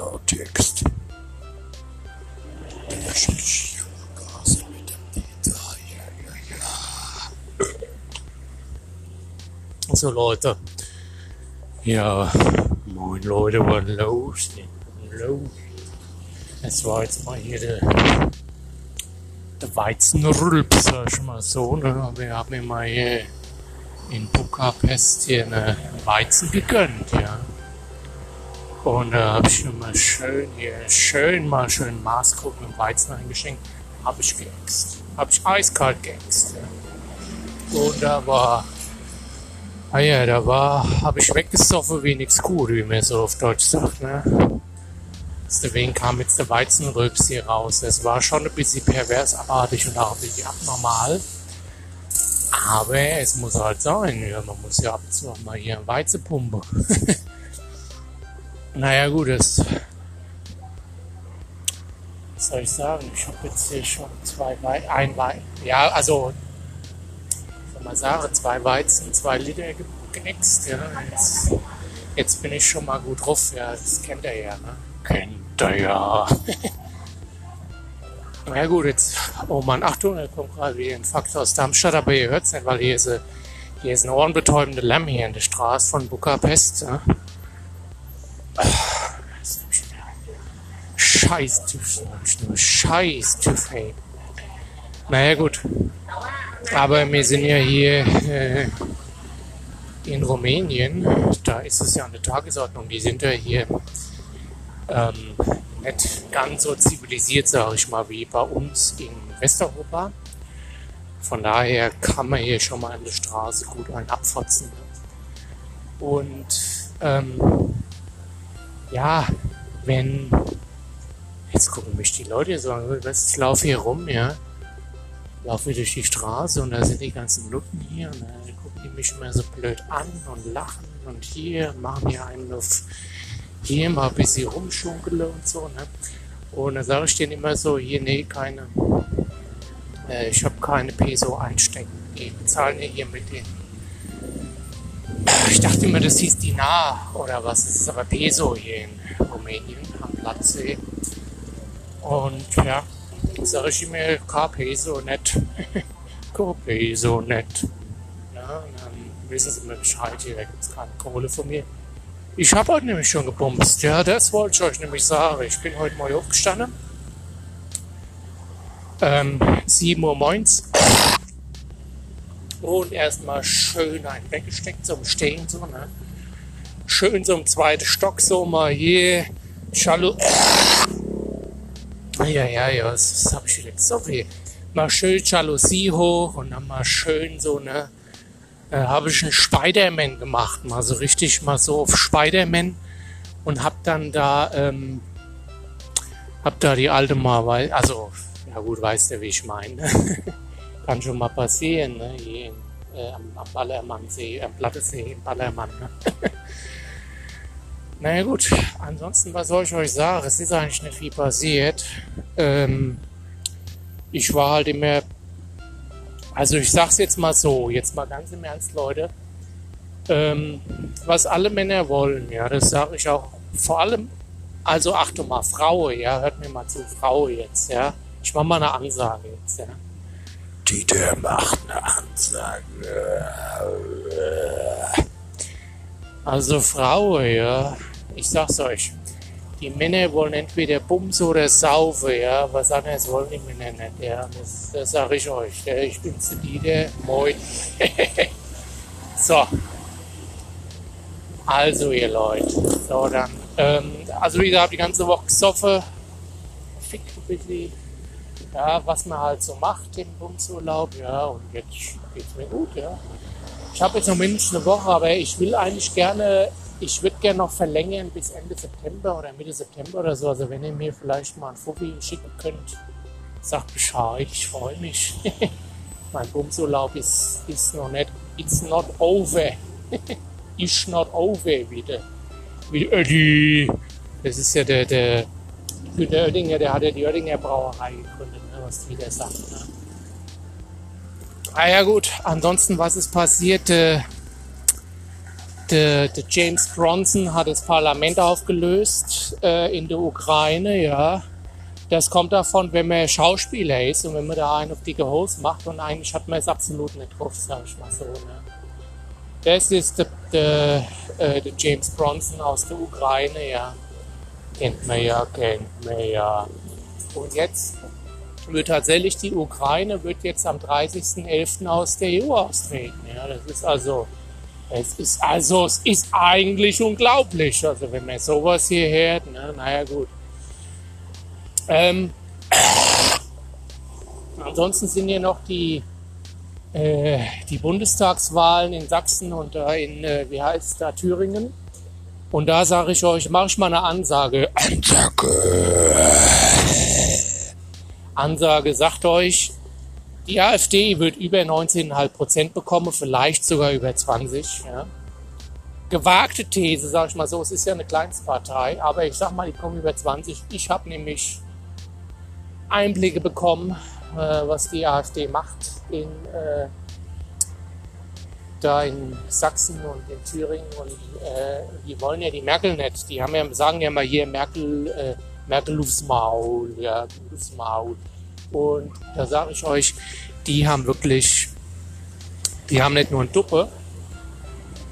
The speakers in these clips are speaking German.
Klartext. Der Gase mit dem Peter. Ja, ja, ja. So Leute. Ja, moin Leute, was los? Es war jetzt mal hier der, der Weizenrülps, sag ich mal so. Ne? Wir haben mal hier in Budapest hier eine Weizen gegönnt, ja. Und da habe ich mir mal schön hier, schön mal schön Maßkrug mit Weizen eingeschenkt. Habe ich geäxt. Habe ich eiskalt geäxt, ja. Und da war Ah ja, da war, habe ich weggesoffen wie nix gut, wie man so auf Deutsch sagt, ne? Deswegen kam jetzt der Weizenrülps hier raus. Es war schon ein bisschen perversartig und auch ein bisschen abnormal. Aber es muss halt sein, ja, man muss ja ab und zu auch mal hier Weizenpumpe. naja gut, das was soll ich sagen? Ich habe jetzt hier schon zwei Wei ein Wei ja, also soll mal sagen, zwei Weizen, zwei Liter ge geäxt, ja. Jetzt, jetzt bin ich schon mal gut drauf, ja, das kennt er ja, ne? Kennt er ja. Na ja, gut, jetzt, oh Mann, Achtung, da kommt gerade wieder ein Fakt aus Darmstadt, aber ihr hört es nicht, weil hier ist, hier ist ein ohrenbetäubender Lamm hier in der Straße von Budapest. Ja? Scheiß TÜV, Scheiß TÜV, ey. Naja, gut. Aber wir sind ja hier äh, in Rumänien, da ist es ja an der Tagesordnung. Die sind ja hier ähm, nicht ganz so zivilisiert, sage ich mal, wie bei uns in Westeuropa. Von daher kann man hier schon mal an der Straße gut einen abfotzen. Und ähm, ja, wenn jetzt gucken mich die Leute so an, ich laufe hier rum, ja, laufe durch die Straße und da sind die ganzen Nutten hier und dann gucken die mich immer so blöd an und lachen und hier machen hier einen auf hier mal ein bisschen rumschunkele und so, ne? Und dann sage ich denen immer so, hier, nee, keine, äh, ich habe keine Peso einstecken. Die bezahlen ja hier mit den, ich dachte immer, das hieß Dinar oder was, das ist aber Peso hier in Rumänien am Platzsee. Und ja, sage ich immer, kein Peso, nicht. kein Peso, nicht. Ja, dann wissen sie mir Bescheid, hier gibt es keine Kohle von mir. Ich habe heute nämlich schon gebumst. Ja, das wollte ich euch nämlich sagen. Ich bin heute mal aufgestanden. Ähm, 7 Uhr morgens. Und erstmal schön ein weggesteckt zum Stehen, so, ne? Schön so im zweiten Stock, so mal hier. Schalo. Ja, ja, ja, das, das habe ich wieder Sorry. Mal schön Jalousie hoch und dann mal schön so, ne? äh, habe ich einen Spider-Man gemacht, mal so richtig, mal so auf Spider-Man und hab dann da, ähm, hab da die alte mal, weil, also, ja gut, weißt du, wie ich meine. Kann schon mal passieren, ne? Hier in, äh, am, am Ballermannsee, am Plattesee in Ballermann, ne? naja gut, ansonsten, was soll ich euch sagen? Es ist eigentlich nicht viel passiert. Ähm, ich war halt immer also ich sag's jetzt mal so, jetzt mal ganz im Ernst, Leute. Ähm, was alle Männer wollen, ja, das sage ich auch vor allem, also Achtung mal, Frau, ja, hört mir mal zu, Frau jetzt, ja. Ich mache mal eine Ansage jetzt, ja. Dieter macht eine Ansage. Also Frau, ja, ich sag's euch, die Männer wollen entweder Bums oder Saufe, ja, was anderes wollen die Männer nicht, ja, das, das sage ich euch, ja. ich bin zu Dieter, moin. so. Also ihr Leute, so dann, ähm, also wie gesagt, die ganze Woche gesoffen, fick ein bisschen, ja, was man halt so macht im Bumsurlaub, ja, und jetzt geht's mir gut, ja. Ich habe jetzt noch mindestens eine Woche, aber ich will eigentlich gerne ich würde gerne noch verlängern bis Ende September oder Mitte September oder so. Also wenn ihr mir vielleicht mal ein Fuffi schicken könnt, sagt Bescheid, ich freue mich. mein Bumsurlaub ist, ist noch nicht, it's not over. It's not over wieder. Wie Ödi. Das ist ja der, der Günter Oettinger, der hat ja die Oettinger Brauerei gegründet, ne, was wieder sagt. Ne? Ah ja gut, ansonsten was ist passiert? Äh, der, der James Bronson hat das Parlament aufgelöst äh, in der Ukraine, ja. Das kommt davon, wenn man Schauspieler ist und wenn man da einen auf dicke Hose macht und eigentlich hat man es absolut nicht drauf, sag ich mal so. Ne? Das ist der, der, äh, der James Bronson aus der Ukraine, ja. Kennt man ja, kennt man ja. Und jetzt wird tatsächlich die Ukraine wird jetzt am 30.11. aus der EU austreten. Ja, das ist also, es ist also, es ist eigentlich unglaublich. Also wenn man sowas hier hört, ne, naja gut. Ähm, ansonsten sind hier noch die, äh, die Bundestagswahlen in Sachsen und da in, äh, wie heißt da, Thüringen. Und da sage ich euch, mache ich mal eine Ansage. Ansage. Ansage sagt euch, die AfD wird über 19,5 Prozent bekommen, vielleicht sogar über 20. Ja. Gewagte These, sage ich mal so, es ist ja eine Kleinstpartei, aber ich sag mal, die kommen über 20. Ich habe nämlich Einblicke bekommen, äh, was die AfD macht in, äh, da in Sachsen und in Thüringen. Und äh, die wollen ja die Merkel nicht. Die haben ja, sagen ja mal hier Merkel, äh, Merkel aufs Maul, ja, aufs Maul. Und da sage ich euch, die haben wirklich, die haben nicht nur ein Duppe,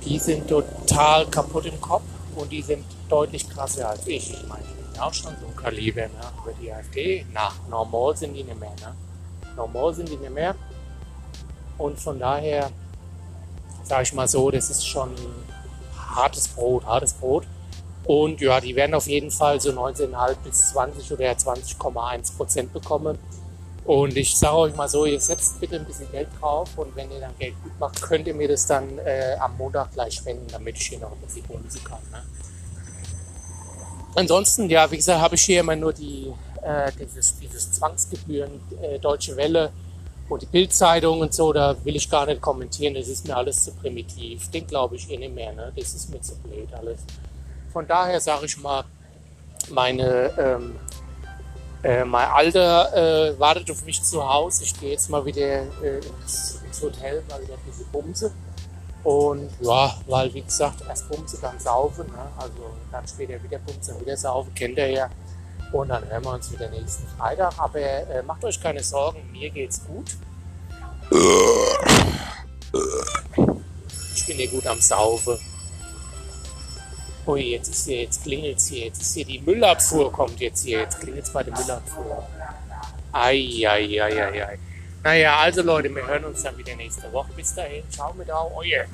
die sind total kaputt im Kopf und die sind deutlich krasser als ich. Ich meine, auch schon so ein Kaliber, ne? Aber die AfD, na, normal sind die nicht mehr, ne? Normal sind die nicht mehr. Und von daher, sage ich mal so, das ist schon hartes Brot, hartes Brot. Und ja, die werden auf jeden Fall so 19,5 bis 20 oder 20,1 Prozent bekommen. Und ich sage euch mal so, ihr setzt bitte ein bisschen Geld drauf und wenn ihr dann Geld gut macht, könnt ihr mir das dann äh, am Montag gleich spenden, damit ich hier noch ein bisschen bumsen kann. Ne? Ansonsten, ja, wie gesagt, habe ich hier immer nur die, äh, dieses, dieses Zwangsgebühren, äh, Deutsche Welle und die Bildzeitung und so, da will ich gar nicht kommentieren, das ist mir alles zu primitiv. Den glaube ich eh nicht mehr, ne? das ist mir zu blöd alles. Von daher sage ich mal, meine, ähm, äh, mein Alter äh, wartet auf mich zu Hause. Ich gehe jetzt mal wieder äh, ins, ins, Hotel, mal wieder ein bisschen bumse. Und ja, weil wie gesagt, erst bumse, dann saufen. Ne? Also dann später wieder bumse, wieder saufen, kennt ihr ja. Und dann hören wir uns wieder nächsten Freitag. Aber äh, macht euch keine Sorgen, mir geht's gut. Ich bin hier gut am Saufen. Ui, jetzt ist hier, jetzt klingelt's hier, jetzt ist hier die Müllabfuhr kommt jetzt hier, jetzt klingelt's bei der Müllabfuhr. Eieieiei. Ei, ei, ei. Naja, also Leute, wir hören uns dann wieder nächste Woche. Bis dahin, ciao mit auch, euer.